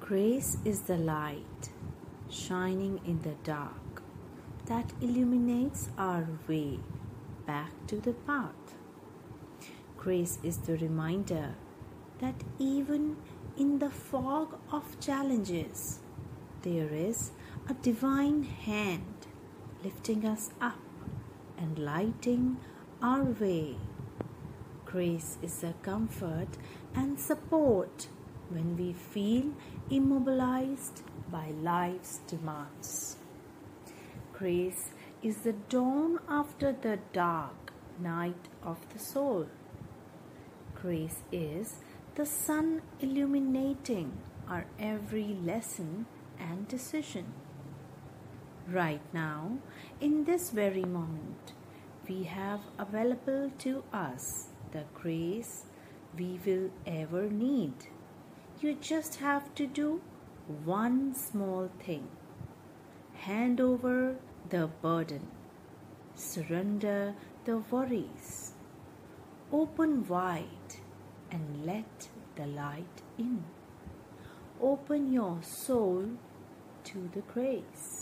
Grace is the light shining in the dark that illuminates our way back to the path. Grace is the reminder that even in the fog of challenges, there is a divine hand lifting us up and lighting our way. Grace is a comfort and support when we feel immobilized by life's demands. Grace is the dawn after the dark night of the soul. Grace is the sun illuminating our every lesson and decision. Right now, in this very moment, we have available to us the grace we will ever need. You just have to do one small thing hand over the burden, surrender the worries, open wide and let the light in. Open your soul to the grace.